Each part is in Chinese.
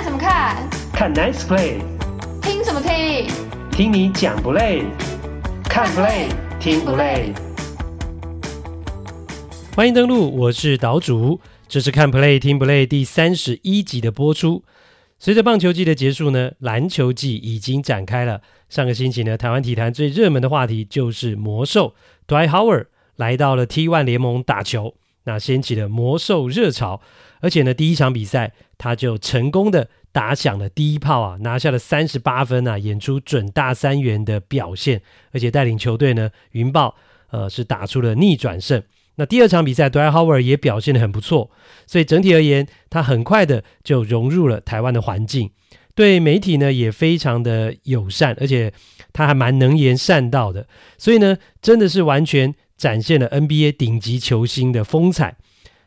看什么看？看 Nice Play。听什么听？听你讲不累？看 Play 听不累？欢迎登录，我是岛主，这是看 Play 听不累第三十一集的播出。随着棒球季的结束呢，篮球季已经展开了。上个星期呢，台湾体坛最热门的话题就是魔兽 Dwight Howard 来到了 T1 联盟打球，那掀起了魔兽热潮。而且呢，第一场比赛他就成功的打响了第一炮啊，拿下了三十八分啊，演出准大三元的表现，而且带领球队呢，云豹呃是打出了逆转胜。那第二场比赛，Dwight Howard 也表现得很不错，所以整体而言，他很快的就融入了台湾的环境，对媒体呢也非常的友善，而且他还蛮能言善道的，所以呢，真的是完全展现了 NBA 顶级球星的风采。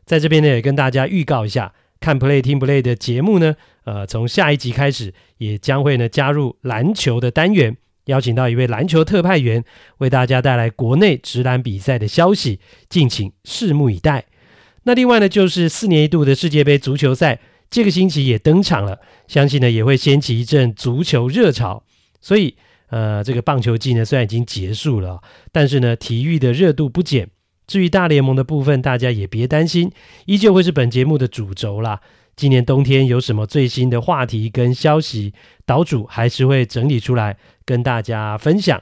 在这边呢，也跟大家预告一下，看 Play 听 Play 的节目呢，呃，从下一集开始，也将会呢加入篮球的单元，邀请到一位篮球特派员，为大家带来国内直篮比赛的消息，敬请拭目以待。那另外呢，就是四年一度的世界杯足球赛，这个星期也登场了，相信呢也会掀起一阵足球热潮。所以，呃，这个棒球季呢虽然已经结束了，但是呢，体育的热度不减。至于大联盟的部分，大家也别担心，依旧会是本节目的主轴啦。今年冬天有什么最新的话题跟消息，岛主还是会整理出来跟大家分享。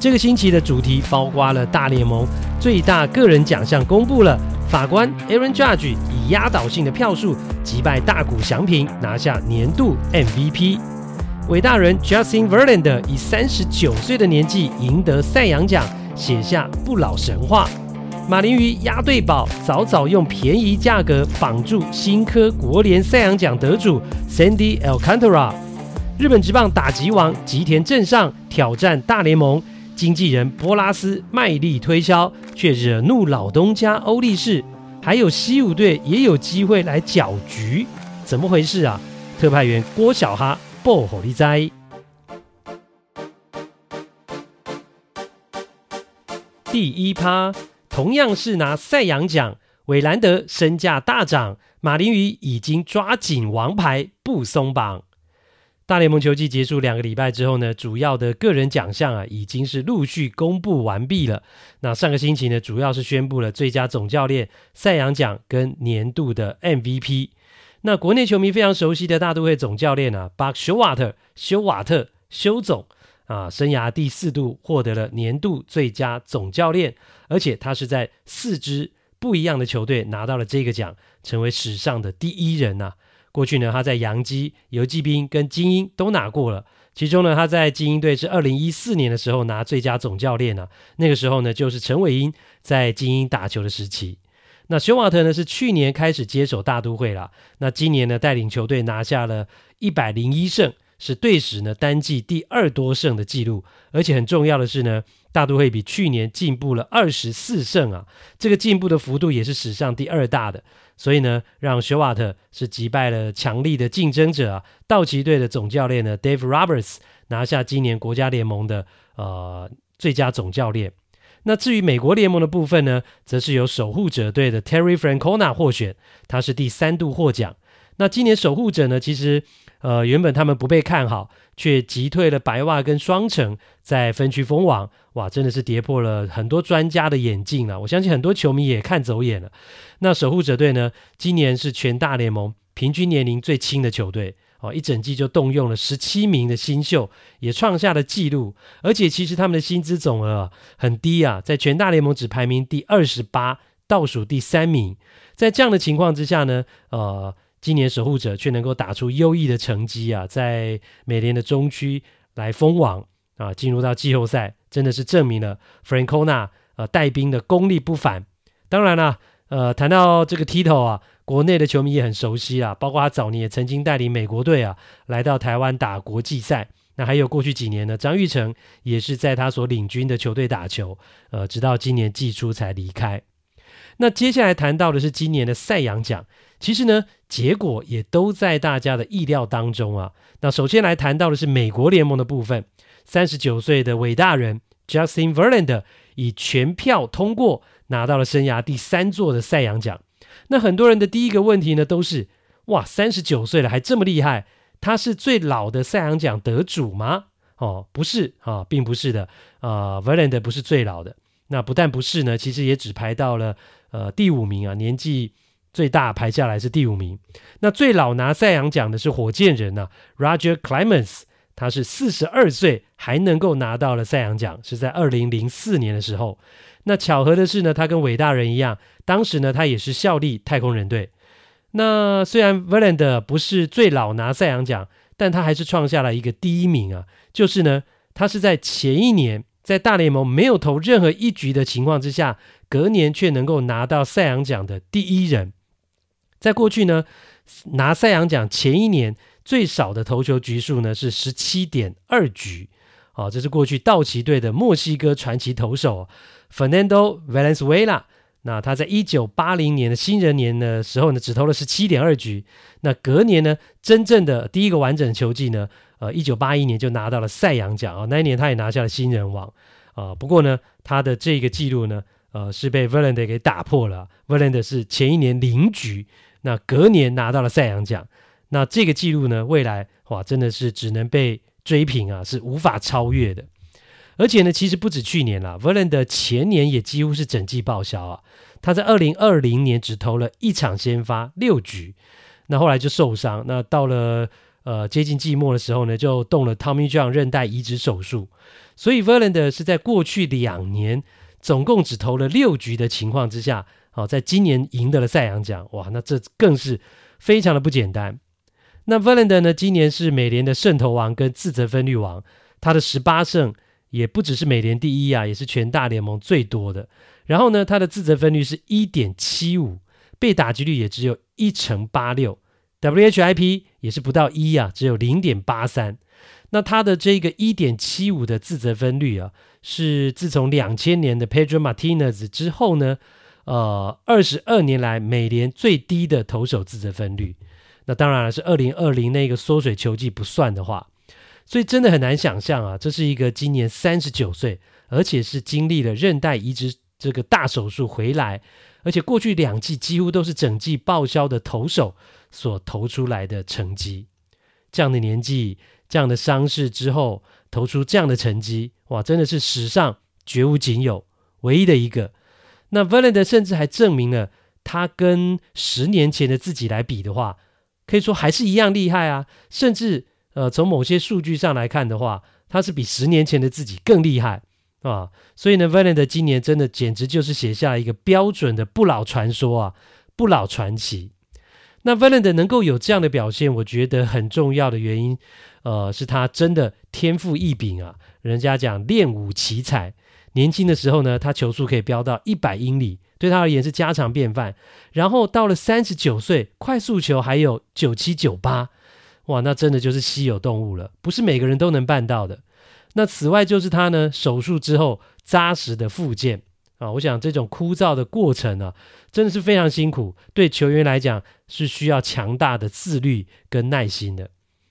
这个星期的主题包括了大联盟最大个人奖项公布了，法官 Aaron Judge 以压倒性的票数击败大谷翔平，拿下年度 MVP。伟大人 Justin Verlander 以三十九岁的年纪赢得赛扬奖。写下不老神话，马林鱼押对宝，早早用便宜价格绑住新科国联赛扬奖得主 Sandy Alcantara。日本职棒打击王吉田正尚挑战大联盟，经纪人波拉斯卖力推销，却惹怒老东家欧力士。还有西武队也有机会来搅局，怎么回事啊？特派员郭小哈报虎哩知。第一趴同样是拿赛扬奖，韦兰德身价大涨，马林鱼已经抓紧王牌不松绑。大联盟球季结束两个礼拜之后呢，主要的个人奖项啊已经是陆续公布完毕了。那上个星期呢，主要是宣布了最佳总教练、赛扬奖跟年度的 MVP。那国内球迷非常熟悉的大都会总教练啊，Buck Showalter 休瓦特休总。啊，生涯第四度获得了年度最佳总教练，而且他是在四支不一样的球队拿到了这个奖，成为史上的第一人呐、过去呢，他在洋基、游骑兵跟精英都拿过了，其中呢，他在精英队是二零一四年的时候拿最佳总教练呢、啊，那个时候呢，就是陈伟英在精英打球的时期。那休瓦特呢，是去年开始接手大都会了，那今年呢，带领球队拿下了一百零一胜。是队史呢单季第二多胜的记录，而且很重要的是呢，大都会比去年进步了二十四胜啊，这个进步的幅度也是史上第二大的，所以呢，让休瓦特是击败了强力的竞争者啊，道奇队的总教练呢，Dave Roberts 拿下今年国家联盟的呃最佳总教练。那至于美国联盟的部分呢，则是由守护者队的 Terry Francona 获选，他是第三度获奖。那今年守护者呢，其实。呃，原本他们不被看好，却击退了白袜跟双城，在分区封王，哇，真的是跌破了很多专家的眼镜了。我相信很多球迷也看走眼了。那守护者队呢，今年是全大联盟平均年龄最轻的球队哦，一整季就动用了十七名的新秀，也创下了纪录。而且其实他们的薪资总额很低啊，在全大联盟只排名第二十八，倒数第三名。在这样的情况之下呢，呃。今年守护者却能够打出优异的成绩啊，在美联的中区来封王啊，进入到季后赛，真的是证明了 Francona 呃带兵的功力不凡。当然了，呃，谈到这个 Tito 啊，国内的球迷也很熟悉啊，包括他早年也曾经带领美国队啊来到台湾打国际赛。那还有过去几年呢，张育成也是在他所领军的球队打球，呃，直到今年季初才离开。那接下来谈到的是今年的赛扬奖。其实呢，结果也都在大家的意料当中啊。那首先来谈到的是美国联盟的部分，三十九岁的伟大人 Justin Verlander 以全票通过，拿到了生涯第三座的赛扬奖。那很多人的第一个问题呢，都是哇，三十九岁了还这么厉害，他是最老的赛扬奖得主吗？哦，不是啊、哦，并不是的。啊、呃，Verlander 不是最老的。那不但不是呢，其实也只排到了呃第五名啊，年纪最大排下来是第五名。那最老拿赛扬奖的是火箭人呢、，Roger Clemens，他是四十二岁还能够拿到了赛扬奖，是在二零零四年的时候。那巧合的是呢，他跟伟大人一样，当时呢他也是效力太空人队。那虽然 v e l a n d 不是最老拿赛扬奖，但他还是创下了一个第一名啊，就是呢，他是在前一年在大联盟没有投任何一局的情况之下，隔年却能够拿到赛扬奖的第一人。在过去呢，拿赛扬奖前一年最少的投球局数呢是十七点二局，哦，这是过去道奇队的墨西哥传奇投手。Fernando Valenzuela，那他在一九八零年的新人年的时候呢，只投了十七点二局。那隔年呢，真正的第一个完整球季呢，呃，一九八一年就拿到了赛扬奖啊。那一年他也拿下了新人王啊、不过呢，他的这个记录呢，呃，是被 VELANDA 给打破了。VELANDA 是前一年零局，那隔年拿到了赛扬奖。那这个记录呢，未来哇，真的是只能被追平啊，是无法超越的。而且呢，其实不止去年啦 v e r l a n d 前年也几乎是整季报销啊。他在二零二零年只投了一场先发六局，那后来就受伤。那到了呃接近季末的时候呢，就动了 Tommy John 韧带移植手术。所以 v e r l a n d 是在过去两年总共只投了六局的情况之下，好、在今年赢得了赛扬奖。哇，那这更是非常的不简单。那 Verlander 呢，今年是美联的胜投王跟自责分率王，他的十八胜。也不只是美联第一啊，也是全大联盟最多的。然后呢，他的自责分率是一点七五，被打击率也只有一成八六，WHIP 也是不到一啊，只有零点八三。那他的这个一点七五的自责分率啊，是自从两千年的 Pedro Martinez 之后呢，呃，二十二年来每年最低的投手自责分率。那当然了，是二零二零那个缩水球季不算的话。所以真的很难想象啊，这是一个今年三十九岁，而且是经历了韧带移植这个大手术回来，而且过去两季几乎都是整季报销的投手所投出来的成绩。这样的年纪，这样的伤势之后，投出这样的成绩，哇，真的是史上绝无仅有，唯一的一个。那 Verland 甚至还证明了，他跟十年前的自己来比的话，可以说还是一样厉害啊，甚至。呃，从某些数据上来看的话，他是比十年前的自己更厉害啊！所以呢，Verland 今年真的简直就是写下一个标准的不老传说啊，不老传奇。那 Verland 能够有这样的表现，我觉得很重要的原因，呃，是他真的天赋异禀啊！人家讲练武奇才，年轻的时候呢，他球速可以飙到一百英里，对他而言是家常便饭。然后到了三十九岁，快速球还有九七九八。哇，那真的就是稀有动物了，不是每个人都能办到的。那此外就是他呢，手术之后扎实的复健啊，我想这种枯燥的过程啊，真的是非常辛苦，对球员来讲是需要强大的自律跟耐心的。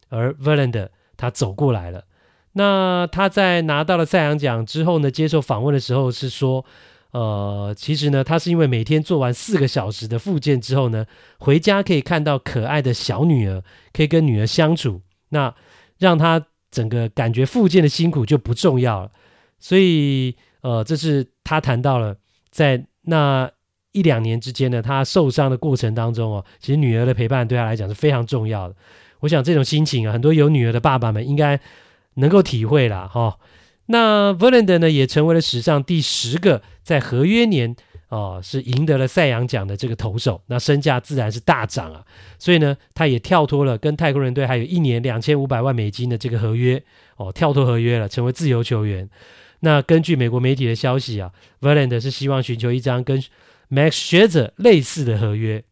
而 Verland 他走过来了，那他在拿到了赛扬奖之后呢，接受访问的时候是说。呃，其实呢，他是因为每天做完四个小时的复健之后呢，回家可以看到可爱的小女儿，可以跟女儿相处，那让他整个感觉复健的辛苦就不重要了。所以，呃，这是他谈到了在那一两年之间呢，他受伤的过程当中哦，其实女儿的陪伴对他来讲是非常重要的。我想这种心情啊，很多有女儿的爸爸们应该能够体会啦。哈、那 Verlander 呢，也成为了史上第十个在合约年哦，是赢得了赛扬奖的这个投手，那身价自然是大涨啊。所以呢，他也跳脱了跟太空人队还有一年两千五百万美金的这个合约哦，跳脱合约了，成为自由球员。那根据美国媒体的消息啊，Verlander 是希望寻求一张跟 Max Scherzer 类似的合约。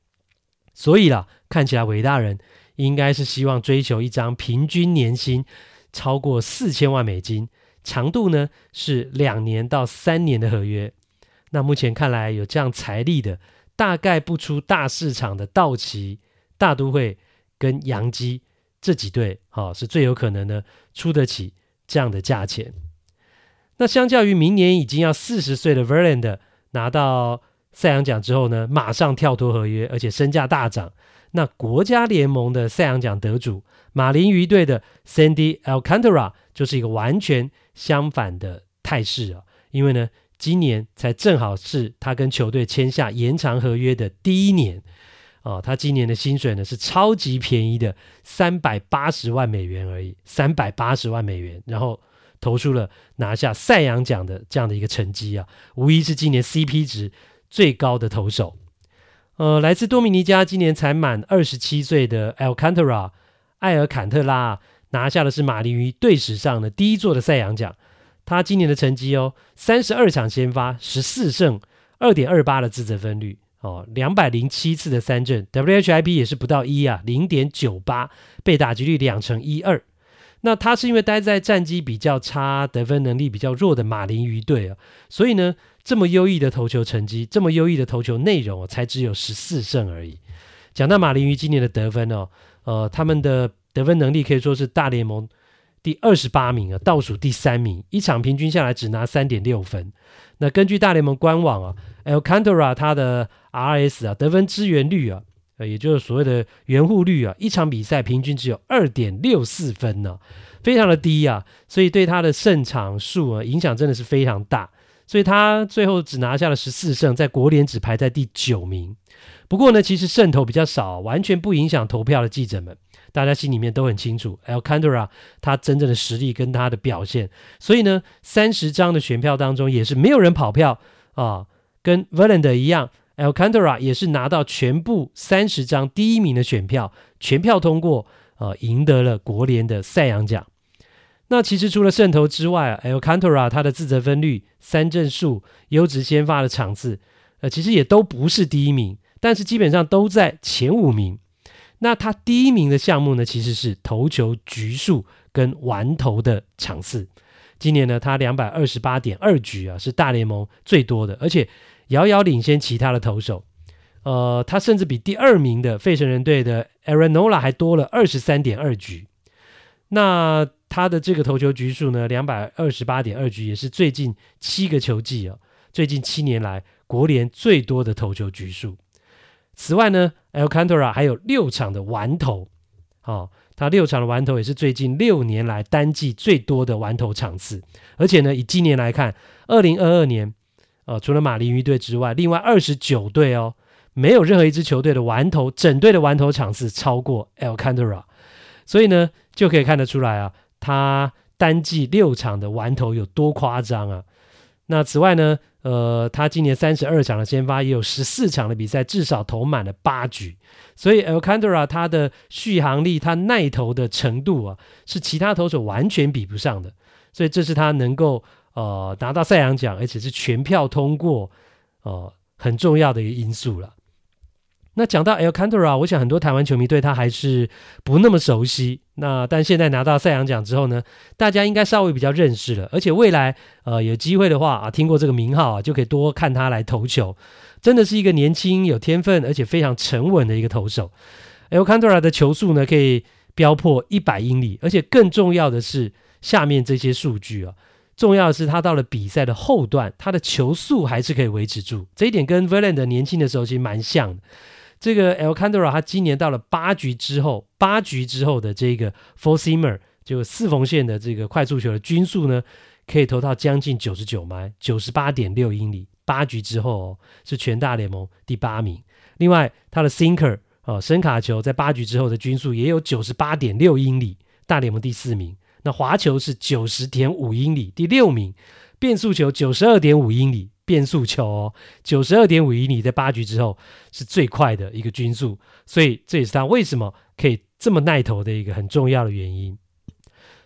所以啦，看起来伟大人应该是希望追求一张平均年薪超过四千万美金。长度呢是两年到三年的合约，那目前看来有这样财力的，大概不出大市场的道奇、大都会跟洋基这几队，哈、哦，是最有可能呢出得起这样的价钱。那相较于明年已经要四十岁的 Verland 拿到赛扬奖之后呢，马上跳脱合约，而且身价大涨，那国家联盟的赛扬奖得主马林鱼队的 Sandy Alcantara 就是一个完全相反的态势啊，因为呢，今年才正好是他跟球队签下延长合约的第一年。啊，他今年的薪水呢是超级便宜的三百八十万美元而已，三百八十万美元，然后投出了拿下赛扬奖的这样的一个成绩啊，无疑是今年 CP 值最高的投手。呃，来自多米尼加，今年才满二十七岁的 Alcantara 艾尔坎特拉拿下的是马林鱼队史上的第一座的赛扬奖。他今年的成绩哦，三十二场先发，十四胜，二点二八的自责分率哦，两百零七次的三振，WHIP 也是不到一啊，零点九八，被打击率两成一二。那他是因为待在战绩比较差、得分能力比较弱的马林鱼队啊，所以呢。这么优异的投球成绩，这么优异的投球内容，才只有十四胜而已。讲到马林鱼今年的得分哦，呃，他们的得分能力可以说是大联盟第二十八名啊，倒数第三名，一场平均下来只拿三点六分。那根据大联盟官网啊，Alcantara 他的 RS 啊，得分支援率啊，呃，也就是所谓的援护率啊，一场比赛平均只有二点六四分呢，非常的低啊，所以对他的胜场数啊，影响真的是非常大。所以他最后只拿下了十四胜，在国联只排在第九名。不过呢，其实胜投比较少，完全不影响投票的记者们，大家心里面都很清楚，Alcantara 他真正的实力跟他的表现。所以呢，三十张的选票当中也是没有人跑票啊，跟 Verlander 一样，Alcantara 也是拿到全部三十张第一名的选票，全票通过，呃、啊，赢得了国联的赛扬奖。那其实除了胜投之外，Alcantara 他的自责分率、三振数、优质先发的场次，呃，其实也都不是第一名，但是基本上都在前五名。那他第一名的项目呢，其实是投球局数跟完投的场次。今年呢，他两百二十八点二局啊，是大联盟最多的，而且遥遥领先其他的投手。呃，他甚至比第二名的费城人队的 Aaron Nola 还多了二十三点二局。那他的这个投球局数呢，两百二十八点二局，也是最近七个球季啊，最近七年来国联最多的投球局数。此外呢，Alcantara 还有六场的完投，哦，他六场的完投也是最近六年来单季最多的完投场次。而且呢，以今年来看，二零二二年，呃，除了马林鱼队之外，另外二十九队哦，没有任何一支球队的完投整队的完投场次超过 Alcantara，所以呢，就可以看得出来啊。他单季六场的完投有多夸张啊？那此外呢，呃，他今年三十二场的先发，也有十四场的比赛至少投满了八局。所以 Alcantara 他的续航力、他耐投的程度啊，是其他投手完全比不上的。所以这是他能够呃拿到赛扬奖，而且是全票通过，呃，很重要的一个因素了。那讲到 Alcantara，我想很多台湾球迷对他还是不那么熟悉。那但现在拿到赛扬奖之后呢，大家应该稍微比较认识了。而且未来呃有机会的话啊，听过这个名号啊，就可以多看他来投球。真的是一个年轻有天分，而且非常沉稳的一个投手。Alcantara 的球速呢可以飙破一百英里，而且更重要的是下面这些数据啊。重要的是，他到了比赛的后段，他的球速还是可以维持住。这一点跟 v e r l a n d 年轻的时候其实蛮像的。这个 Alcantara 他今年到了八局之后，八局之后的这个 four-seamer 就四缝线的这个快速球的均速呢，可以投到将近九十九迈，九十八点六英里。八局之后哦，是全大联盟第八名。另外，他的 sinker 哦，深卡球在八局之后的均速也有九十八点六英里，大联盟第四名。那滑球是九十点五英里，第六名。变速球九十二点五英里。变速球哦，九十二点五英里，在八局之后是最快的一个均速，所以这也是他为什么可以这么耐投的一个很重要的原因。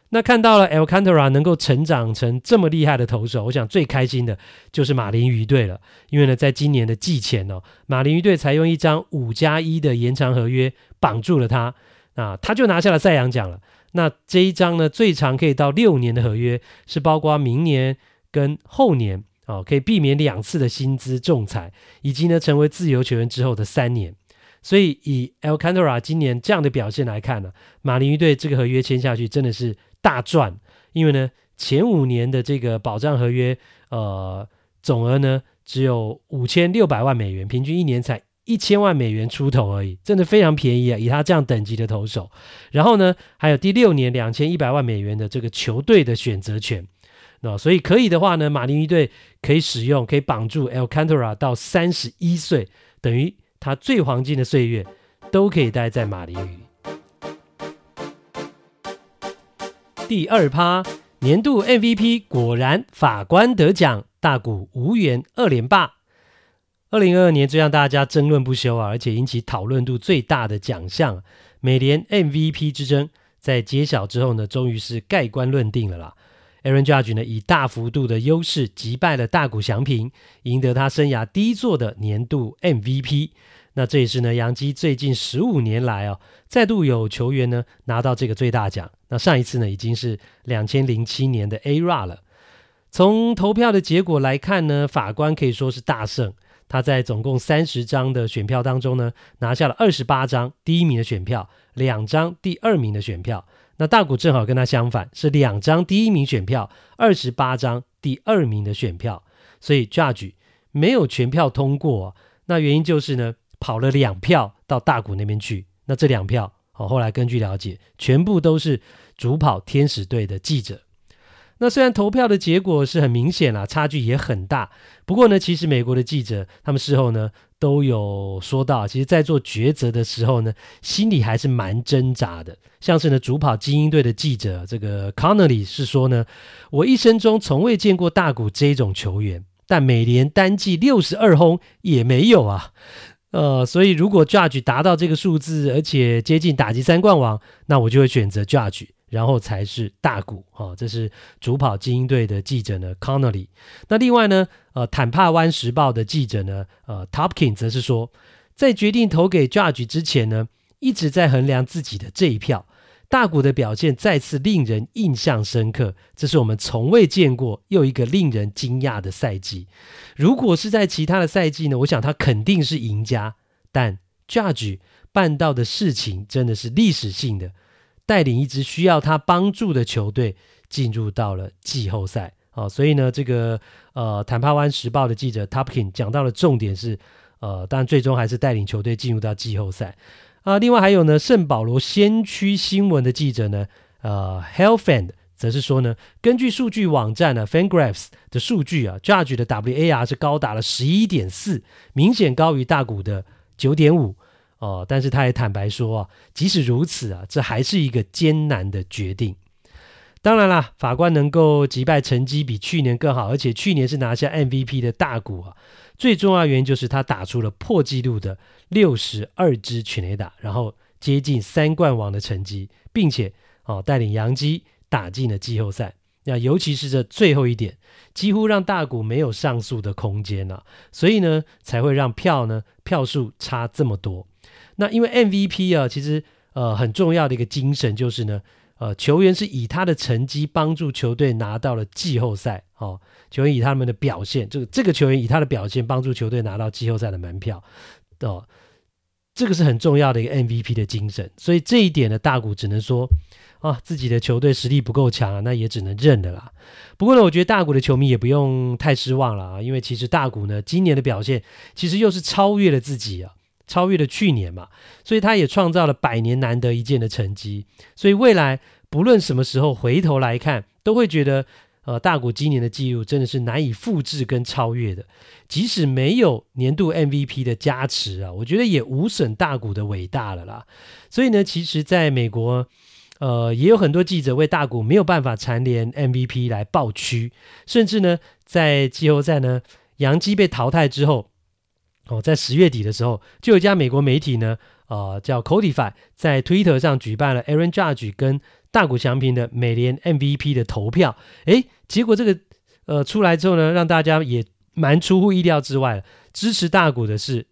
那看到了 Alcantara 能够成长成这么厉害的投手，我想最开心的就是马林鱼队了，因为呢，在今年的季前哦，马林鱼队采用一张五加一的延长合约绑住了他，啊他就拿下了赛扬奖了。那这一张呢，最长可以到六年的合约，是包括明年跟后年。哦，可以避免两次的薪资仲裁，以及呢，成为自由球员之后的三年。所以以 Alcantara 今年这样的表现来看呢，马林鱼队这个合约签下去真的是大赚，因为呢，前五年的这个保障合约，呃，总额呢只有五千六百万美元，平均一年才一千万美元出头而已，真的非常便宜啊！以他这样等级的投手，然后呢，还有第六年两千一百万美元的这个球队的选择权，那所以可以的话呢，马林鱼队可以使用，可以绑住 Alcantara 到三十一岁，等于他最黄金的岁月都可以待在马林鱼。第二趴，年度 MVP 果然法官得奖，大谷无缘二连霸。二零二二年最让大家争论不休啊，而且引起讨论度最大的奖项——美联 MVP 之争，在揭晓之后呢，终于是盖棺论定了啦。Aaron Judge 呢，以大幅度的优势击败了大谷翔平，赢得他生涯第一座的年度 MVP。那这也是呢，洋基最近十五年来哦，再度有球员呢拿到这个最大奖。那上一次呢，已经是两千零七年的 Ara 了。从投票的结果来看呢，法官可以说是大胜。他在总共三十张的选票当中呢，拿下了二十八张第一名的选票，两张第二名的选票。那大谷正好跟他相反，是两张第一名选票，二十八张第二名的选票。所以 Judge 没有全票通过。那原因就是呢，跑了两票到大谷那边去。那这两票，哦，后来根据了解，全部都是主跑天使队的记者。那虽然投票的结果是很明显啦，差距也很大。不过呢，其实美国的记者他们事后呢都有说到，其实，在做抉择的时候呢，心里还是蛮挣扎的。像是呢，主跑精英队的记者这个 Connelly 是说呢，我一生中从未见过大谷这种球员，但每年单季六十二轰也没有啊。呃，所以如果 Judge 达到这个数字，而且接近打击三冠王，那我就会选择 Judge。然后才是大谷，哦，这是主跑精英队的记者呢，Connelly。那另外呢，呃，坦帕湾时报的记者呢，呃，Topkin 则是说，在决定投给 Judge 之前呢，一直在衡量自己的这一票。大谷的表现再次令人印象深刻，这是我们从未见过又一个令人惊讶的赛季。如果是在其他的赛季呢，我想他肯定是赢家。但 Judge 办到的事情真的是历史性的。带领一支需要他帮助的球队进入到了季后赛啊，所以呢，这个呃，坦帕湾时报的记者 Topkin 讲到的重点是，呃，当然最终还是带领球队进入到季后赛啊。另外还有呢，圣保罗先驱新闻的记者呢，呃，Helfand 则是说呢，根据数据网站呢 Fangraphs 的数据啊，Judge 的 WAR 是高达了十一点四，明显高于大谷的九点五。哦，但是他也坦白说啊，即使如此啊，这还是一个艰难的决定。当然啦，法官能够击败成绩比去年更好，而且去年是拿下 MVP 的大谷啊，最重要原因就是他打出了破纪录的六十二支全垒打，然后接近三冠王的成绩，并且哦带领洋基打进了季后赛。那尤其是这最后一点，几乎让大谷没有上诉的空间了，所以呢才会让票呢票数差这么多。那因为 MVP 啊，其实呃很重要的一个精神就是呢，呃球员是以他的成绩帮助球队拿到了季后赛哦，球员以他们的表现，这个这个球员以他的表现帮助球队拿到季后赛的门票哦，这个是很重要的一个 MVP 的精神，所以这一点呢，大谷只能说啊自己的球队实力不够强啊，那也只能认了啦。不过呢，我觉得大谷的球迷也不用太失望了啊，因为其实大谷呢今年的表现其实又是超越了自己啊。超越了去年嘛，所以他也创造了百年难得一见的成绩。所以未来不论什么时候回头来看，都会觉得，呃，大谷今年的记录真的是难以复制跟超越的。即使没有年度 MVP 的加持啊，我觉得也无损大谷的伟大了啦。所以呢，其实在美国，呃，也有很多记者为大谷没有办法蝉联 MVP 来抱屈，甚至呢，在季后赛呢，杨基被淘汰之后。哦，在十月底的时候，就有一家美国媒体呢，呃，叫 Codify，在 Twitter 上举办了 Aaron Judge 跟大谷翔平的美联 MVP 的投票。诶，结果这个呃出来之后呢，让大家也蛮出乎意料之外，支持大谷的是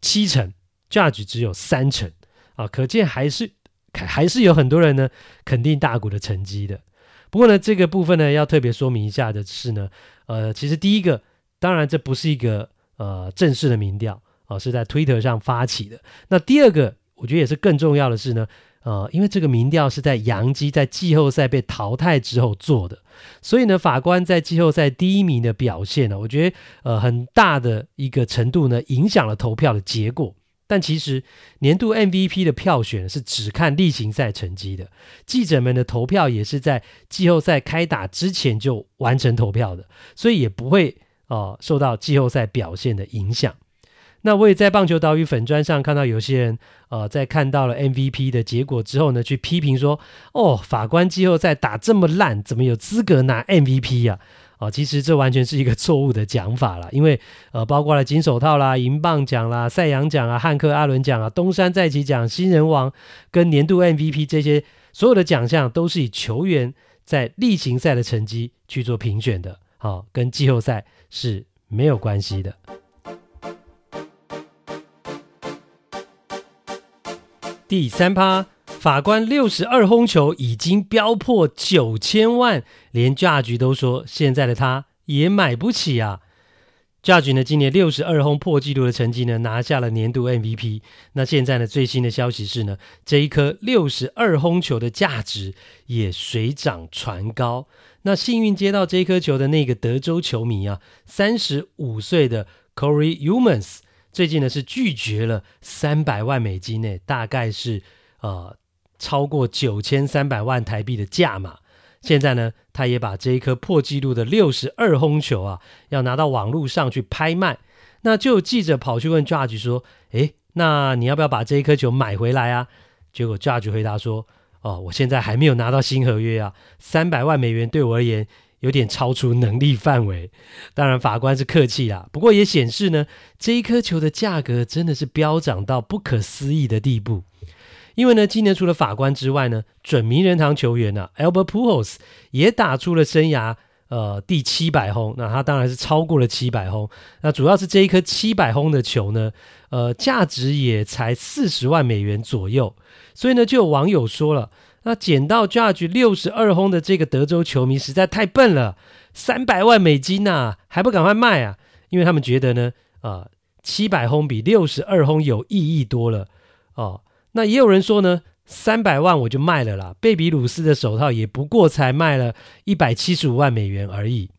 七成，Judge 只有三成啊，可见还是还是有很多人呢肯定大谷的成绩的。不过呢，这个部分呢要特别说明一下的是呢，呃，其实第一个，当然这不是一个。呃，正式的民调啊、是在 Twitter 上发起的。那第二个，我觉得也是更重要的是呢，呃，因为这个民调是在洋基在季后赛被淘汰之后做的，所以呢，法官在季后赛第一名的表现呢，我觉得呃很大的一个程度呢，影响了投票的结果。但其实年度 MVP 的票选是只看例行赛成绩的，记者们的投票也是在季后赛开打之前就完成投票的，所以也不会哦受到季后赛表现的影响。那我也在棒球岛屿粉砖上看到有些人，呃，在看到了 MVP 的结果之后呢，去批评说，哦，法官季后赛打这么烂，怎么有资格拿 MVP 呀？啊，哦，其实这完全是一个错误的讲法啦，因为呃，包括了金手套啦、银棒奖啦、赛扬奖啊、汉克阿伦奖啊、东山再起奖、新人王跟年度 MVP 这些所有的奖项，都是以球员在例行赛的成绩去做评选的，好，跟季后赛是没有关系的。第三趴，法官六十二轰球已经飙破九千万，连 Judge 都说现在的他也买不起啊。Judge 呢，今年六十二轰破纪录的成绩呢，拿下了年度 MVP。那现在呢，最新的消息是呢，这一颗六十二轰球的价值也水涨船高。那幸运接到这颗球的那个德州球迷啊，三十五岁的 Corey Humans。最近呢是拒绝了三百万美金呢，大概是呃超过九千三百万台币的价码。现在呢，他也把这一颗破纪录的六十二轰球啊，要拿到网络上去拍卖。那就有记者跑去问 Judge 说：“诶，那你要不要把这一颗球买回来啊？”结果 Judge 回答说：“哦，我现在还没有拿到新合约啊，三百万美元对我而言。”有点超出能力范围，当然法官是客气啦，不过也显示呢，这一颗球的价格真的是飙涨到不可思议的地步。因为呢，今年除了法官之外呢，准名人堂球员呢、啊、Albert Pujols 也打出了生涯呃第七百轰，那他当然是超过了七百轰。那主要是这一颗七百轰的球呢，呃，价值也才四十万美元左右，所以呢，就有网友说了。那捡到 Judge 六十二轰的这个德州球迷实在太笨了，三百万美金呐、还不赶快卖啊？因为他们觉得呢，啊，七百轰比六十二轰有意义多了哦。那也有人说呢，三百万我就卖了啦。贝比鲁斯的手套也不过才卖了一百七十五万美元而已。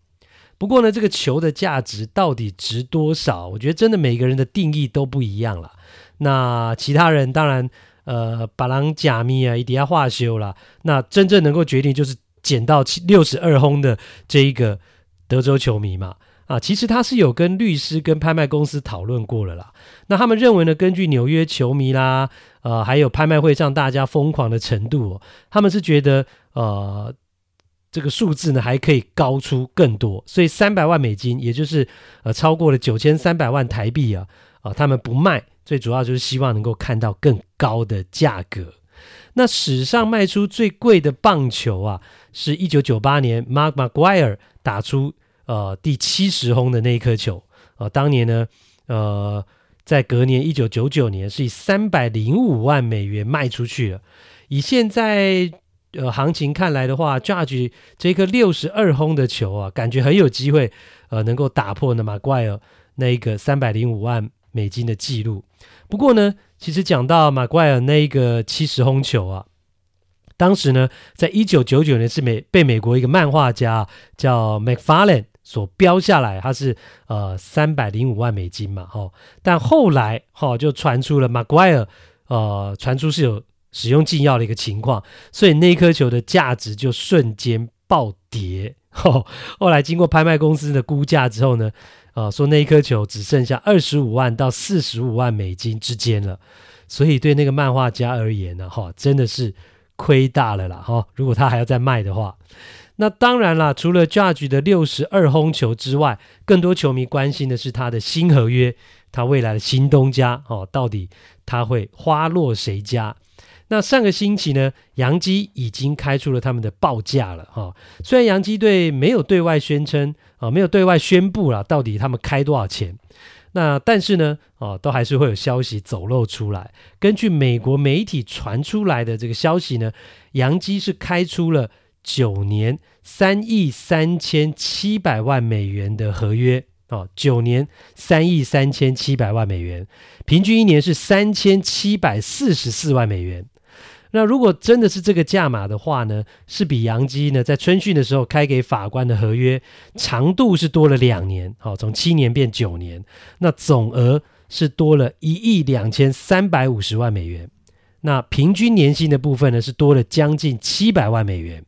不过呢，这个球的价值到底值多少？我觉得真的每个人的定义都不一样了。那其他人当然。呃，把郎假咪啊，一定要化修了。那真正能够决定就是捡到七六十二轰的这一个德州球迷嘛。啊，其实他是有跟律师跟拍卖公司讨论过了啦。那他们认为呢，根据纽约球迷啦，呃，还有拍卖会上大家疯狂的程度哦，他们是觉得呃这个数字呢还可以高出更多，所以三百万美金，也就是呃超过了九千三百万台币啊，啊，他们不卖。最主要就是希望能够看到更高的价格。那史上卖出最贵的棒球啊，是一九九八年 Mark McGuire 打出呃第七十轰的那一颗球。呃，当年呢，呃，在隔年一九九九年是以三百零五万美元卖出去了。以现在呃行情看来的话，Judge 这颗六十二轰的球啊，感觉很有机会呃能够打破那 McGwire 那一个三百零五万美金的记录。不过呢，其实讲到马奎尔那一个七十轰球啊，当时呢，在一九九九年是美被美国一个漫画家叫 McFarlane 所标下来，他是呃三百零五万美金嘛，哈、但后来哈、就传出了马奎尔呃传出是有使用禁药的一个情况，所以那颗球的价值就瞬间暴跌。哦，后来经过拍卖公司的估价之后呢。啊、呃，说那一颗球只剩下二十五万到四十五万美金之间了，所以对那个漫画家而言呢，哈，真的是亏大了啦，哈。如果他还要再卖的话，那当然啦，除了 Judge 的六十二轰球之外，更多球迷关心的是他的新合约，他未来的新东家，哦，到底他会花落谁家？那上个星期呢，洋基已经开出了他们的报价了哈。虽然洋基队没有对外宣称啊，没有对外宣布了到底他们开多少钱，那但是呢，啊，都还是会有消息走漏出来。根据美国媒体传出来的这个消息呢，杨基是开出了九年三亿三千七百万美元的合约啊，九年三亿三千七百万美元，平均一年是三千七百四十四万美元。那如果真的是这个价码的话呢，是比杨基呢在春训的时候开给法官的合约长度是多了两年，好，从七年变九年，那总额是多了一亿两千三百五十万美元，那平均年薪的部分呢是多了将近七百万美元。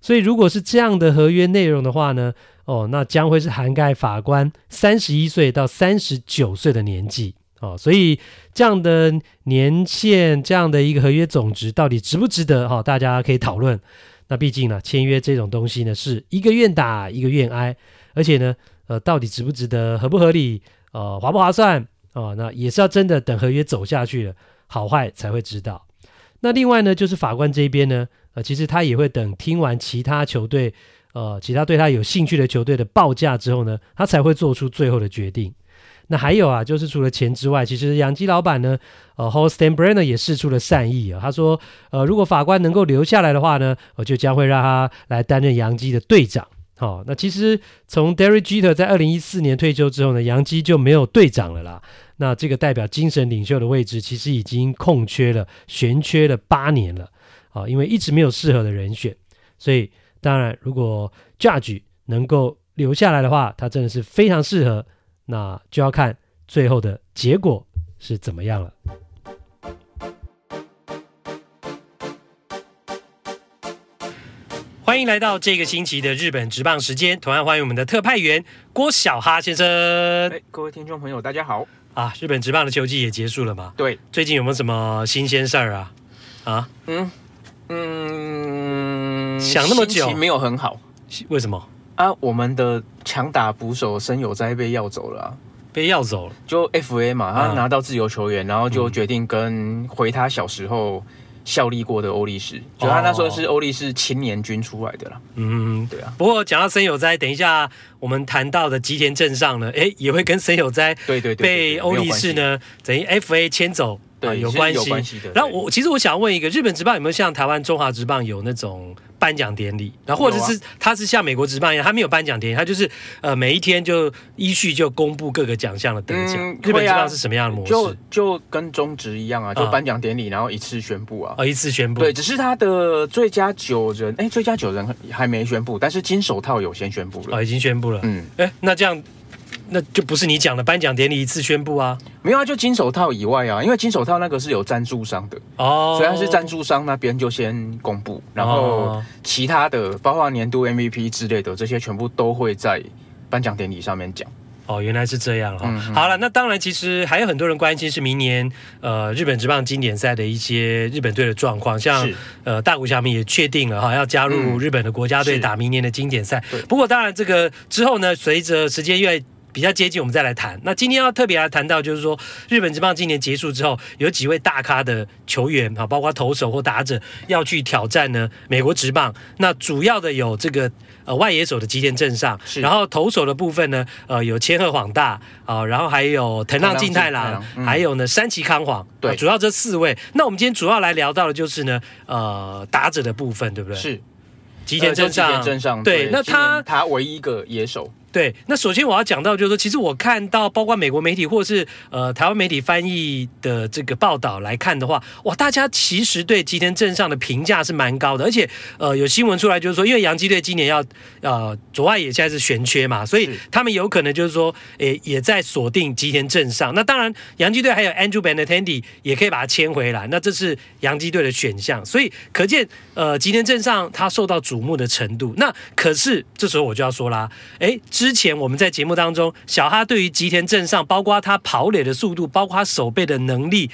所以如果是这样的合约内容的话呢，哦，那将会是涵盖法官三十一岁到三十九岁的年纪。哦，所以这样的年限，这样的一个合约总值到底值不值得？哈、哦，大家可以讨论。那毕竟呢，签约这种东西呢，是一个愿打一个愿挨，而且呢，呃，到底值不值得，合不合理，呃，划不划算？哦，那也是要真的等合约走下去了，好坏才会知道。那另外呢，就是法官这边呢，呃，其实他也会等听完其他球队，呃，其他对他有兴趣的球队的报价之后呢，他才会做出最后的决定。那还有啊，就是除了钱之外，其实杨基老板呢，呃，Holsten Brenner 也示出了善意啊。他说，呃，如果法官能够留下来的话呢，我就将会让他来担任杨基的队长。好、哦，那其实从 Derry Jeter 在二零一四年退休之后呢，杨基就没有队长了啦。那这个代表精神领袖的位置，其实已经空缺了，悬缺了八年了。啊、哦，因为一直没有适合的人选，所以当然，如果 Judge 能够留下来的话，他真的是非常适合。那就要看最后的结果是怎么样了。欢迎来到这个星期的日本职棒时间，同样欢迎我们的特派员郭小哈先生。哎，各位听众朋友，大家好啊！日本职棒的球季也结束了嘛？对，最近有没有什么新鲜事儿啊？啊？嗯嗯，想那么久，心情没有很好，为什么？啊，我们的强打捕手申有哉被要走了，啊，被要走了，就 FA 嘛，他拿到自由球员，嗯、然后就决定跟回他小时候效力过的欧力士，就他那时候是欧力士青年军出来的啦。嗯，对啊。不过讲到森友哉，等一下我们谈到的吉田镇上呢，哎，也会跟森友哉对对对被欧力士呢等于 FA 牵走。对、呃，有关系。然后我其实我想问一个，日本职棒有没有像台湾中华职棒有那种颁奖典礼？然后或者是他是像美国职棒一样，他没有颁奖典礼，他就是呃每一天就依序就公布各个奖项的得奖。嗯、日本职棒是什么样的模式？就就跟中职一样啊，就颁奖典礼，然后一次宣布啊。哦，一次宣布。对，只是他的最佳九人，哎，最佳九人还没宣布，但是金手套有先宣布了。哦，已经宣布了。嗯，哎，那这样。那就不是你讲的颁奖典礼一次宣布啊？没有啊，就金手套以外啊，因为金手套那个是有赞助商的哦，所以他是赞助商那边就先公布，然后其他的包括年度 MVP 之类的这些全部都会在颁奖典礼上面讲。哦，原来是这样哈、哦。嗯、好了，那当然其实还有很多人关心是明年呃日本职棒经典赛的一些日本队的状况，像呃大谷翔平也确定了哈要加入日本的国家队打明年的经典赛。不过当然这个之后呢，随着时间越比较接近，我们再来谈。那今天要特别来谈到，就是说日本职棒今年结束之后，有几位大咖的球员啊，包括投手或打者要去挑战呢美国职棒。那主要的有这个呃外野手的吉田镇尚，然后投手的部分呢，呃有千贺晃大啊，然后还有藤浪晋太郎，嗯、还有呢山崎康晃。对，主要这四位。那我们今天主要来聊到的就是呢，呃打者的部分，对不对？是吉田正尚，对，对那他他唯一一个野手。对，那首先我要讲到就是说，其实我看到包括美国媒体或是呃台湾媒体翻译的这个报道来看的话，哇，大家其实对吉田正上的评价是蛮高的，而且呃有新闻出来就是说，因为洋基队今年要呃左外野现在是悬缺嘛，所以他们有可能就是说，诶也在锁定吉田正上。那当然，洋基队还有 Andrew Benintendi 也可以把他签回来，那这是洋基队的选项。所以可见呃吉田正上他受到瞩目的程度。那可是这时候我就要说啦，诶。之前我们在节目当中，小哈对于吉田镇上，包括他跑垒的速度，包括他守备的能力，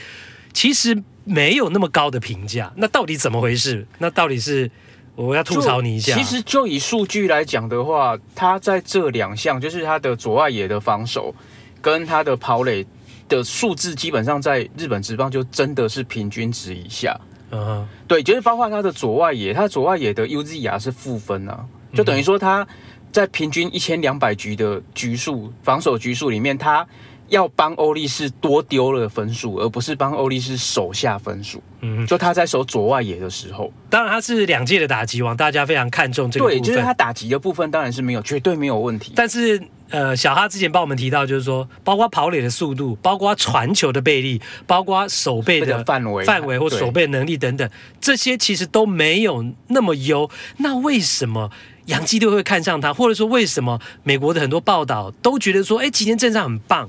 其实没有那么高的评价。那到底怎么回事？那到底是我要吐槽你一下。其实就以数据来讲的话，他在这两项，就是他的左外野的防守跟他的跑垒的数字，基本上在日本职棒就真的是平均值以下。嗯哼，对，就是包括他的左外野，他左外野的 UZR 是负分啊，就等于说他。在平均一千两百局的局数防守局数里面，他要帮欧力士多丢了分数，而不是帮欧力士守下分数。嗯，就他在守左外野的时候，当然他是两届的打击王，大家非常看重这个部分。对，就是他打击的部分当然是没有，绝对没有问题。但是呃，小哈之前帮我们提到，就是说，包括跑垒的速度，包括传球的背力，包括守备的范围、范围或守备能力等等，这些其实都没有那么优。那为什么洋基队会看上他，或者说为什么美国的很多报道都觉得说，哎，吉田镇尚很棒？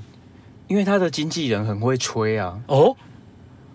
因为他的经纪人很会吹啊！哦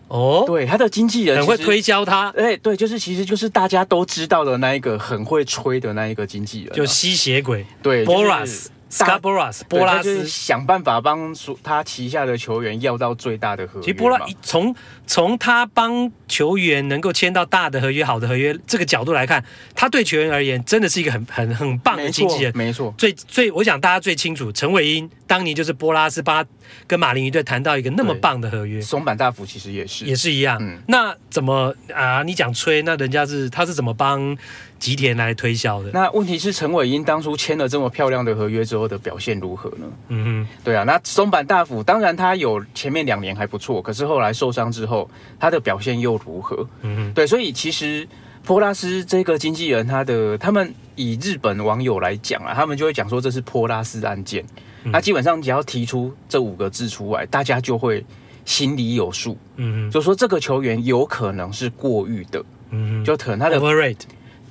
哦，对，他的经纪人很会推销他。哎，对，就是其实就是大家都知道的那一个很会吹的那一个经纪人，就吸血鬼。对，Boras。Scott Boras，波拉斯想办法帮他旗下的球员要到最大的合约。其实波拉从从他帮球员能够签到大的合约、好的合约这个角度来看，他对球员而言真的是一个很很很棒的经纪人。没错，最最我想大家最清楚，陈伟英当年就是波拉斯帮他跟马林鱼队谈到一个那么棒的合约。松坂大辅其实也是，也是一样。嗯，那怎么啊？你讲吹，那人家是他是怎么帮？吉田来推销的。那问题是陈伟英当初签了这么漂亮的合约之后的表现如何呢？嗯哼，对啊，那松坂大辅当然他有前面两年还不错，可是后来受伤之后，他的表现又如何？嗯哼，对，所以其实波拉斯这个经纪人，他的他们以日本网友来讲啊，他们就会讲说这是波拉斯案件。他基本上只要提出这五个字出来，大家就会心里有数。嗯哼，就说这个球员有可能是过誉的。嗯哼，就可能他的 overrate。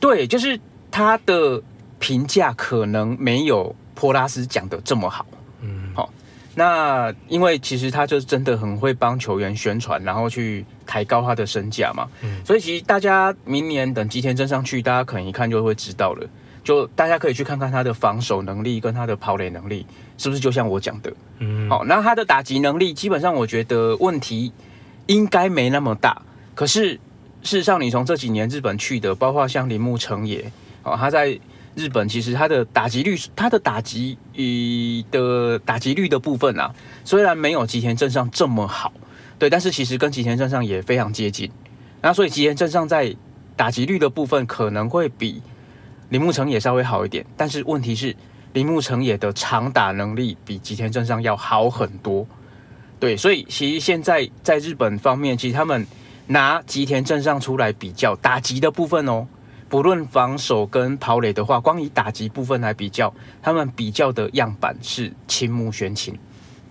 对，就是他的评价可能没有波拉斯讲的这么好。嗯，好，那因为其实他就真的很会帮球员宣传，然后去抬高他的身价嘛。嗯，所以其实大家明年等吉田真上去，大家可能一看就会知道了。就大家可以去看看他的防守能力跟他的跑垒能力，是不是就像我讲的？嗯，好，那他的打击能力基本上我觉得问题应该没那么大，可是。事实上，你从这几年日本去的，包括像铃木成也，哦，他在日本其实他的打击率，他的打击与的打击率的部分啊，虽然没有吉田镇上这么好，对，但是其实跟吉田镇上也非常接近。那所以吉田镇上在打击率的部分可能会比铃木成也稍微好一点，但是问题是铃木成也的长打能力比吉田镇上要好很多。对，所以其实现在在日本方面，其实他们。拿吉田镇上出来比较打击的部分哦，不论防守跟跑垒的话，光以打击部分来比较，他们比较的样板是青木玄琴。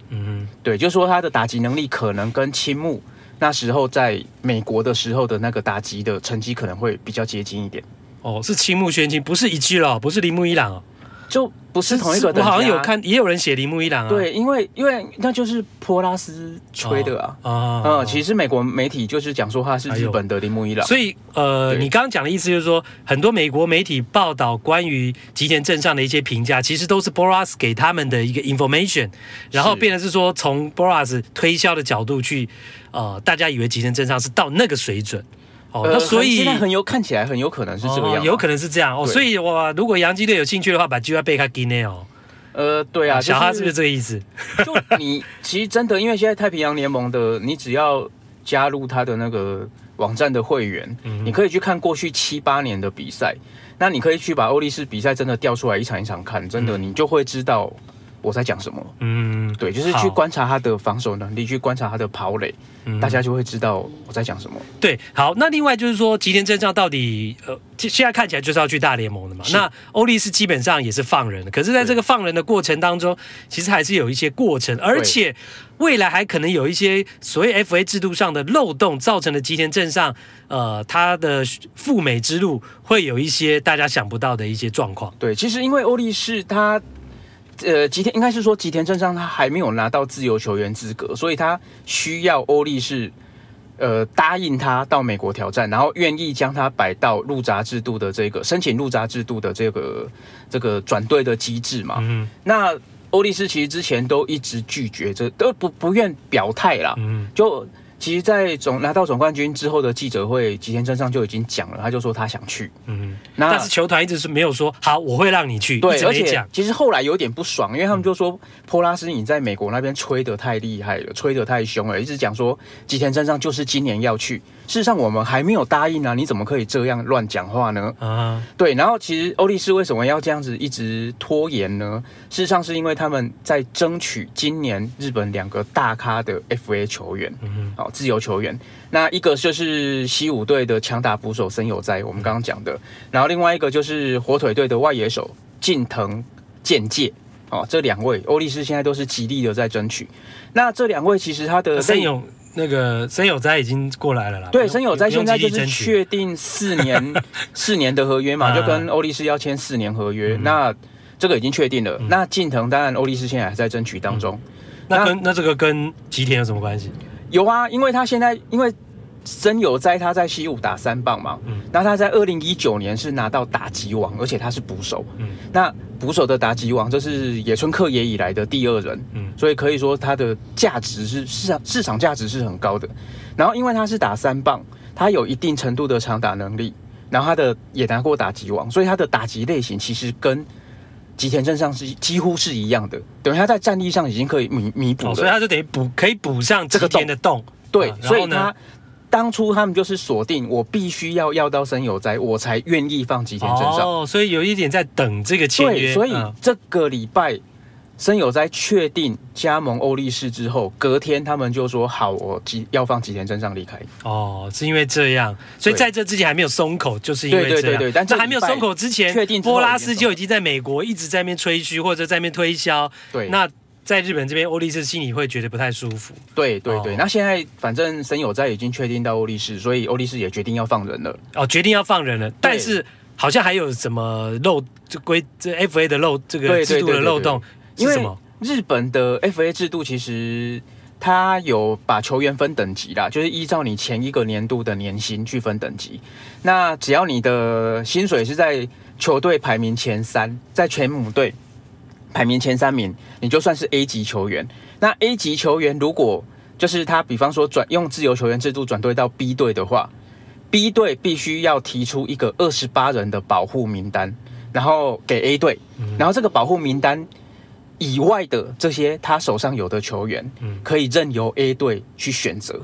嗯，对，就是说他的打击能力可能跟青木那时候在美国的时候的那个打击的成绩可能会比较接近一点。哦，是青木宣亲，不是一句了，不是铃木一朗哦。就不是同一个，我好像有看，也有人写铃木一朗啊。对，因为因为那就是波拉斯吹的啊。啊、哦，嗯、哦，其实美国媒体就是讲说他是日本的铃木一朗。所以呃，你刚刚讲的意思就是说，很多美国媒体报道关于吉田镇上的一些评价，其实都是波拉斯给他们的一个 information，然后变成是说从波拉斯推销的角度去，呃，大家以为吉田镇上是到那个水准。哦，那所以现在很有看起来很有可能是这个样，有可能是这样哦。所以哇，如果洋基队有兴趣的话，把机会贝卡给内哦。呃，对啊，小哈是不是这个意思？就你 其实真的，因为现在太平洋联盟的，你只要加入他的那个网站的会员，你可以去看过去七八年的比赛，那你可以去把欧力士比赛真的调出来一场一场看，真的你就会知道。我在讲什么？嗯，对，就是去观察他的防守能力，去观察他的跑垒，嗯，大家就会知道我在讲什么。对，好，那另外就是说，吉田正尚到底呃，现在看起来就是要去大联盟的嘛？那欧力士基本上也是放人的，可是在这个放人的过程当中，其实还是有一些过程，而且未来还可能有一些所谓 FA 制度上的漏洞，造成了吉田正尚呃他的赴美之路会有一些大家想不到的一些状况。对，其实因为欧力士他。呃，吉田应该是说吉田正尚他还没有拿到自由球员资格，所以他需要欧力士呃答应他到美国挑战，然后愿意将他摆到入闸制度的这个申请入闸制度的这个这个转队的机制嘛。嗯，那欧力士其实之前都一直拒绝，这都不不愿表态啦。嗯，就。其实，在总拿到总冠军之后的记者会，吉田真上就已经讲了，他就说他想去。嗯，那但是球团一直是没有说好，我会让你去。对，而且其实后来有点不爽，因为他们就说波拉斯你在美国那边吹得太厉害了，吹得太凶了，一直讲说吉田真上就是今年要去，事实上我们还没有答应啊，你怎么可以这样乱讲话呢？啊，对。然后其实欧力士为什么要这样子一直拖延呢？事实上是因为他们在争取今年日本两个大咖的 FA 球员，嗯，好，自由球员。那一个就是西武队的强打捕手森友哉，我们刚刚讲的。然后另外一个就是火腿队的外野手近藤健介。哦，这两位欧力士现在都是极力的在争取。那这两位其实他的森友那个森友哉已经过来了啦。对，森友哉现在就是确定四年 四年的合约嘛，就跟欧力士要签四年合约。嗯、那这个已经确定了。嗯、那近藤当然欧力士现在还在争取当中。嗯、那跟那，那这个跟吉田有什么关系？有啊，因为他现在因为。森友哉他在西武打三棒嘛，嗯，那他在二零一九年是拿到打击王，而且他是捕手，嗯，那捕手的打击王这是野村克也以来的第二人，嗯，所以可以说他的价值是市场市场价值是很高的。然后因为他是打三棒，他有一定程度的长打能力，然后他的也拿过打击王，所以他的打击类型其实跟吉田镇上是几乎是一样的，等于他在战力上已经可以弥弥补了，所以他就等于补可以补上这个吉田的洞，对，啊、所以他。当初他们就是锁定我必须要要到森友哉，我才愿意放吉田正尚。哦，所以有一点在等这个签约。对，所以这个礼拜森友哉确定加盟欧力士之后，隔天他们就说好，我吉要放吉田真尚离开。哦，是因为这样，所以在这之前还没有松口，就是因为这样。对对对对，但这还没有松口之前，确定波拉斯就已经在美国一直在那边吹嘘或者在那边推销。对，那。在日本这边，欧力士心里会觉得不太舒服。对对对，哦、那现在反正神友在已经确定到欧力士，所以欧力士也决定要放人了。哦，决定要放人了，但是好像还有什么漏这规这 FA 的漏这个制度的漏洞是什么？日本的 FA 制度其实它有把球员分等级啦，就是依照你前一个年度的年薪去分等级。那只要你的薪水是在球队排名前三，在全母队。排名前三名，你就算是 A 级球员。那 A 级球员如果就是他，比方说转用自由球员制度转队到 B 队的话，B 队必须要提出一个二十八人的保护名单，然后给 A 队。然后这个保护名单以外的这些他手上有的球员，可以任由 A 队去选择。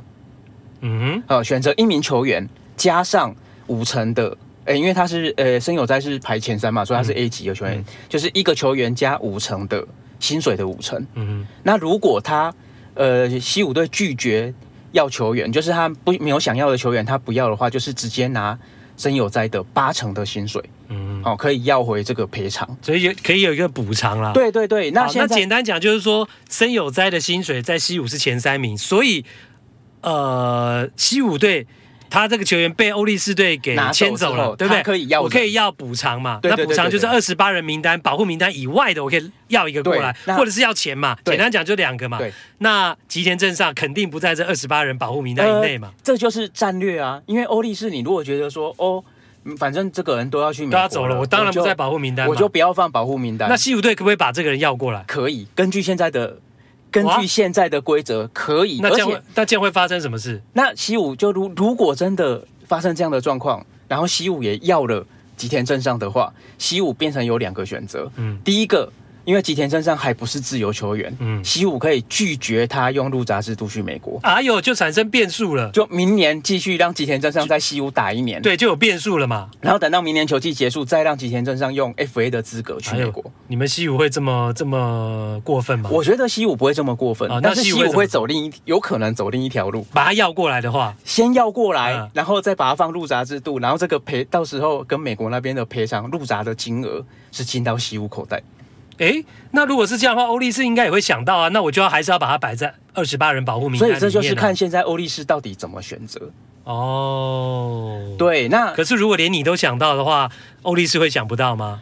嗯，呃，选择一名球员加上五成的。诶，因为他是呃，森友哉是排前三嘛，所以他是 A 级的球员，嗯、就是一个球员加五成的薪水的五成。嗯哼，那如果他呃西武队拒绝要球员，就是他不没有想要的球员，他不要的话，就是直接拿森友哉的八成的薪水。嗯哼，哦，可以要回这个赔偿，所以有可以有一个补偿啦。对对对，那那简单讲就是说，森友哉的薪水在西武是前三名，所以呃西武队。他这个球员被欧力士队给签走了，对不对？可以要，我可以要补偿嘛？那补偿就是二十八人名单保护名单以外的，我可以要一个过来，或者是要钱嘛？简单讲就两个嘛。那吉田镇上肯定不在这二十八人保护名单以内嘛？这就是战略啊！因为欧力士，你如果觉得说哦，反正这个人都要去美国，都要走了，我当然不在保护名单，我就不要放保护名单。那西武队可不可以把这个人要过来？可以，根据现在的。根据现在的规则，可以。那这样，那这样会发生什么事？那习武就如如果真的发生这样的状况，然后习武也要了吉田镇上的话，习武变成有两个选择。嗯，第一个。因为吉田正尚还不是自由球员，嗯，西武可以拒绝他用入闸制度去美国，哎呦，就产生变数了。就明年继续让吉田正尚在西武打一年，对，就有变数了嘛。然后等到明年球季结束，再让吉田正尚用 FA 的资格去美国。你们西武会这么这么过分吗？我觉得西武不会这么过分，但是西武会走另一，有可能走另一条路，把他要过来的话，先要过来，然后再把他放入闸制度，然后这个赔到时候跟美国那边的赔偿入闸的金额是进到西武口袋。哎，那如果是这样的话，欧力士应该也会想到啊，那我就要还是要把它摆在二十八人保护名单里面。所以这就是看现在欧力士到底怎么选择。哦，对，那可是如果连你都想到的话，欧力士会想不到吗？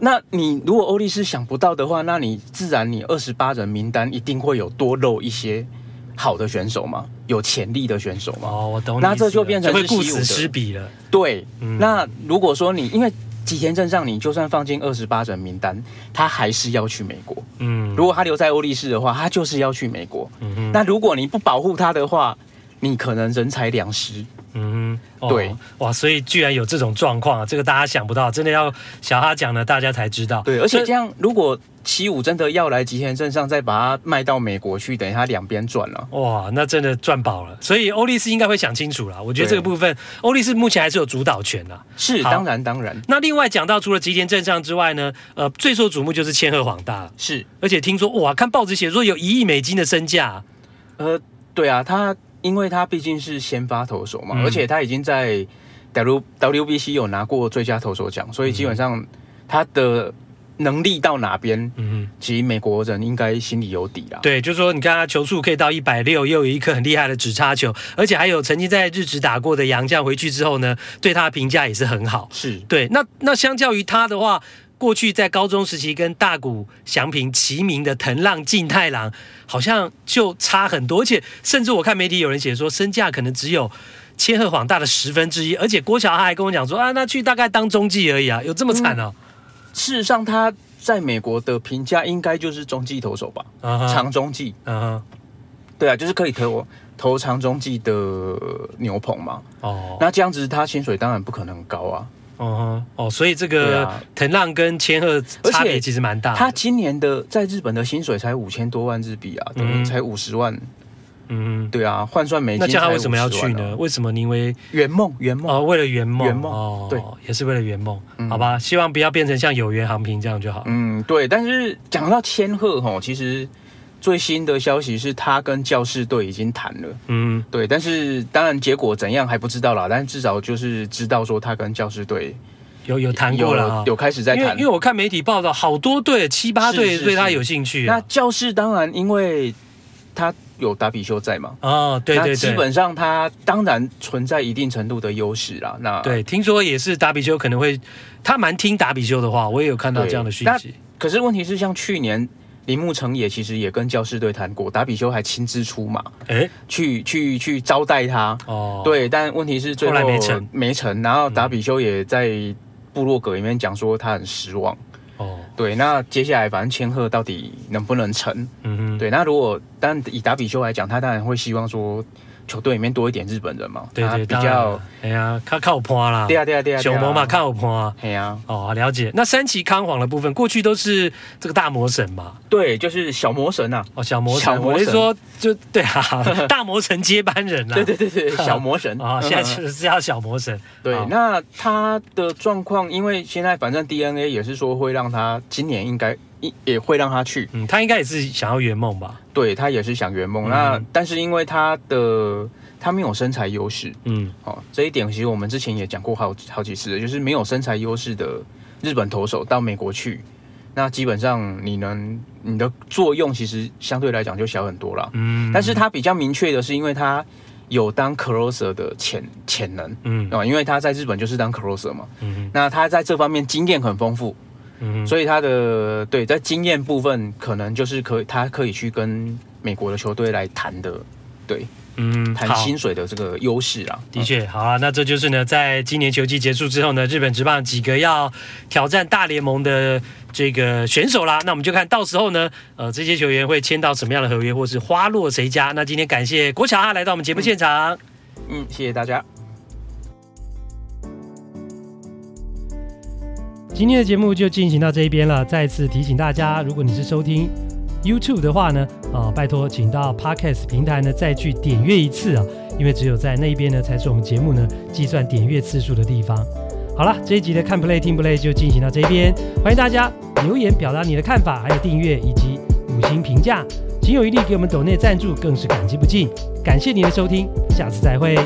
那你如果欧力士想不到的话，那你自然你二十八人名单一定会有多漏一些好的选手吗，有潜力的选手吗。哦，我懂你。那这就变成是顾此失彼了。对，嗯、那如果说你因为。吉田镇上，你就算放进二十八人名单，他还是要去美国。嗯，如果他留在欧力士的话，他就是要去美国。嗯哼，那如果你不保护他的话，你可能人财两失。嗯，哦、对，哇，所以居然有这种状况，这个大家想不到，真的要小哈讲了，大家才知道。对，而且这样，如果七五真的要来吉田镇上，再把它卖到美国去，等于他两边赚了。哇，那真的赚饱了。所以欧力士应该会想清楚了。我觉得这个部分，欧力士目前还是有主导权的。是，当然当然。那另外讲到除了吉田镇上之外呢，呃，最受瞩目就是千贺滉大。是，而且听说哇，看报纸写说有一亿美金的身价。呃，对啊，他。因为他毕竟是先发投手嘛，嗯、而且他已经在 W WBC 有拿过最佳投手奖，所以基本上他的能力到哪边，嗯，其实美国人应该心里有底啦。对，就是说你看他球速可以到一百六，又有一颗很厉害的直插球，而且还有曾经在日职打过的杨将回去之后呢，对他的评价也是很好。是对，那那相较于他的话。过去在高中时期跟大谷翔平齐名的藤浪晋太郎，好像就差很多，而且甚至我看媒体有人写说身价可能只有千贺晃大的十分之一，而且郭小哈还跟我讲说啊，那去大概当中继而已啊，有这么惨哦、嗯？事实上他在美国的评价应该就是中继投手吧，uh huh. 长中继，嗯哼、uh，huh. 对啊，就是可以投投长中继的牛棚嘛，哦，uh. 那这样子他薪水当然不可能高啊。哦哦，所以这个藤浪跟千鹤差别其实蛮大。他今年的在日本的薪水才五千多万日币啊，等于才五十万。嗯，对啊，换算美金。那这样他为什么要去呢？为什么？因为圆梦，圆梦哦，为了圆梦，圆梦哦，对，也是为了圆梦。好吧，希望不要变成像有缘航平这样就好。嗯，对。但是讲到千鹤吼，其实。最新的消息是他跟教士队已经谈了，嗯，对，但是当然结果怎样还不知道啦，但至少就是知道说他跟教士队有有谈过了，有，有开始在谈。因为我看媒体报道，好多队七八队对他有兴趣啊。那教室当然，因为他有达比修在嘛，哦，对对对，基本上他当然存在一定程度的优势啦。那对，听说也是达比修可能会，他蛮听达比修的话，我也有看到这样的讯息。可是问题是，像去年。铃木成也其实也跟教士队谈过，达比修还亲自出马，哎、欸，去去去招待他。哦，对，但问题是最后，没成，没成。然后达比修也在部落格里面讲说他很失望。哦，对，那接下来反正千鹤到底能不能成？嗯哼，对，那如果但以达比修来讲，他当然会希望说。球队里面多一点日本人嘛，对对，比较哎呀，靠靠坡啦，对啊对啊对啊，小魔嘛靠坡啊，哎呀，哦了解。那三崎康皇的部分，过去都是这个大魔神嘛，对，就是小魔神呐，哦小魔神，我是说就对啊，大魔神接班人啦，对对对对，小魔神。啊，现在是叫小魔神。对，那他的状况，因为现在反正 DNA 也是说会让他今年应该。也会让他去，嗯，他应该也是想要圆梦吧？对，他也是想圆梦。嗯、那但是因为他的他没有身材优势，嗯，哦，这一点其实我们之前也讲过好好几次了，就是没有身材优势的日本投手到美国去，那基本上你能你的作用其实相对来讲就小很多了，嗯。但是他比较明确的是，因为他有当 closer 的潜潜能，嗯，啊，因为他在日本就是当 closer 嘛，嗯，那他在这方面经验很丰富。嗯，所以他的对在经验部分，可能就是可以他可以去跟美国的球队来谈的，对，嗯，谈薪水的这个优势啊。的确，好啊，那这就是呢，在今年球季结束之后呢，日本职棒几个要挑战大联盟的这个选手啦。那我们就看到时候呢，呃，这些球员会签到什么样的合约，或是花落谁家。那今天感谢国强啊来到我们节目现场，嗯，嗯，谢谢大家。今天的节目就进行到这一边了。再次提醒大家，如果你是收听 YouTube 的话呢，啊，拜托请到 Podcast 平台呢再去点阅一次啊，因为只有在那边呢才是我们节目呢计算点阅次数的地方。好了，这一集的看 Play 听 Play 就进行到这边，欢迎大家留言表达你的看法，还有订阅以及五星评价，请有余力给我们抖内赞助，更是感激不尽。感谢您的收听，下次再会。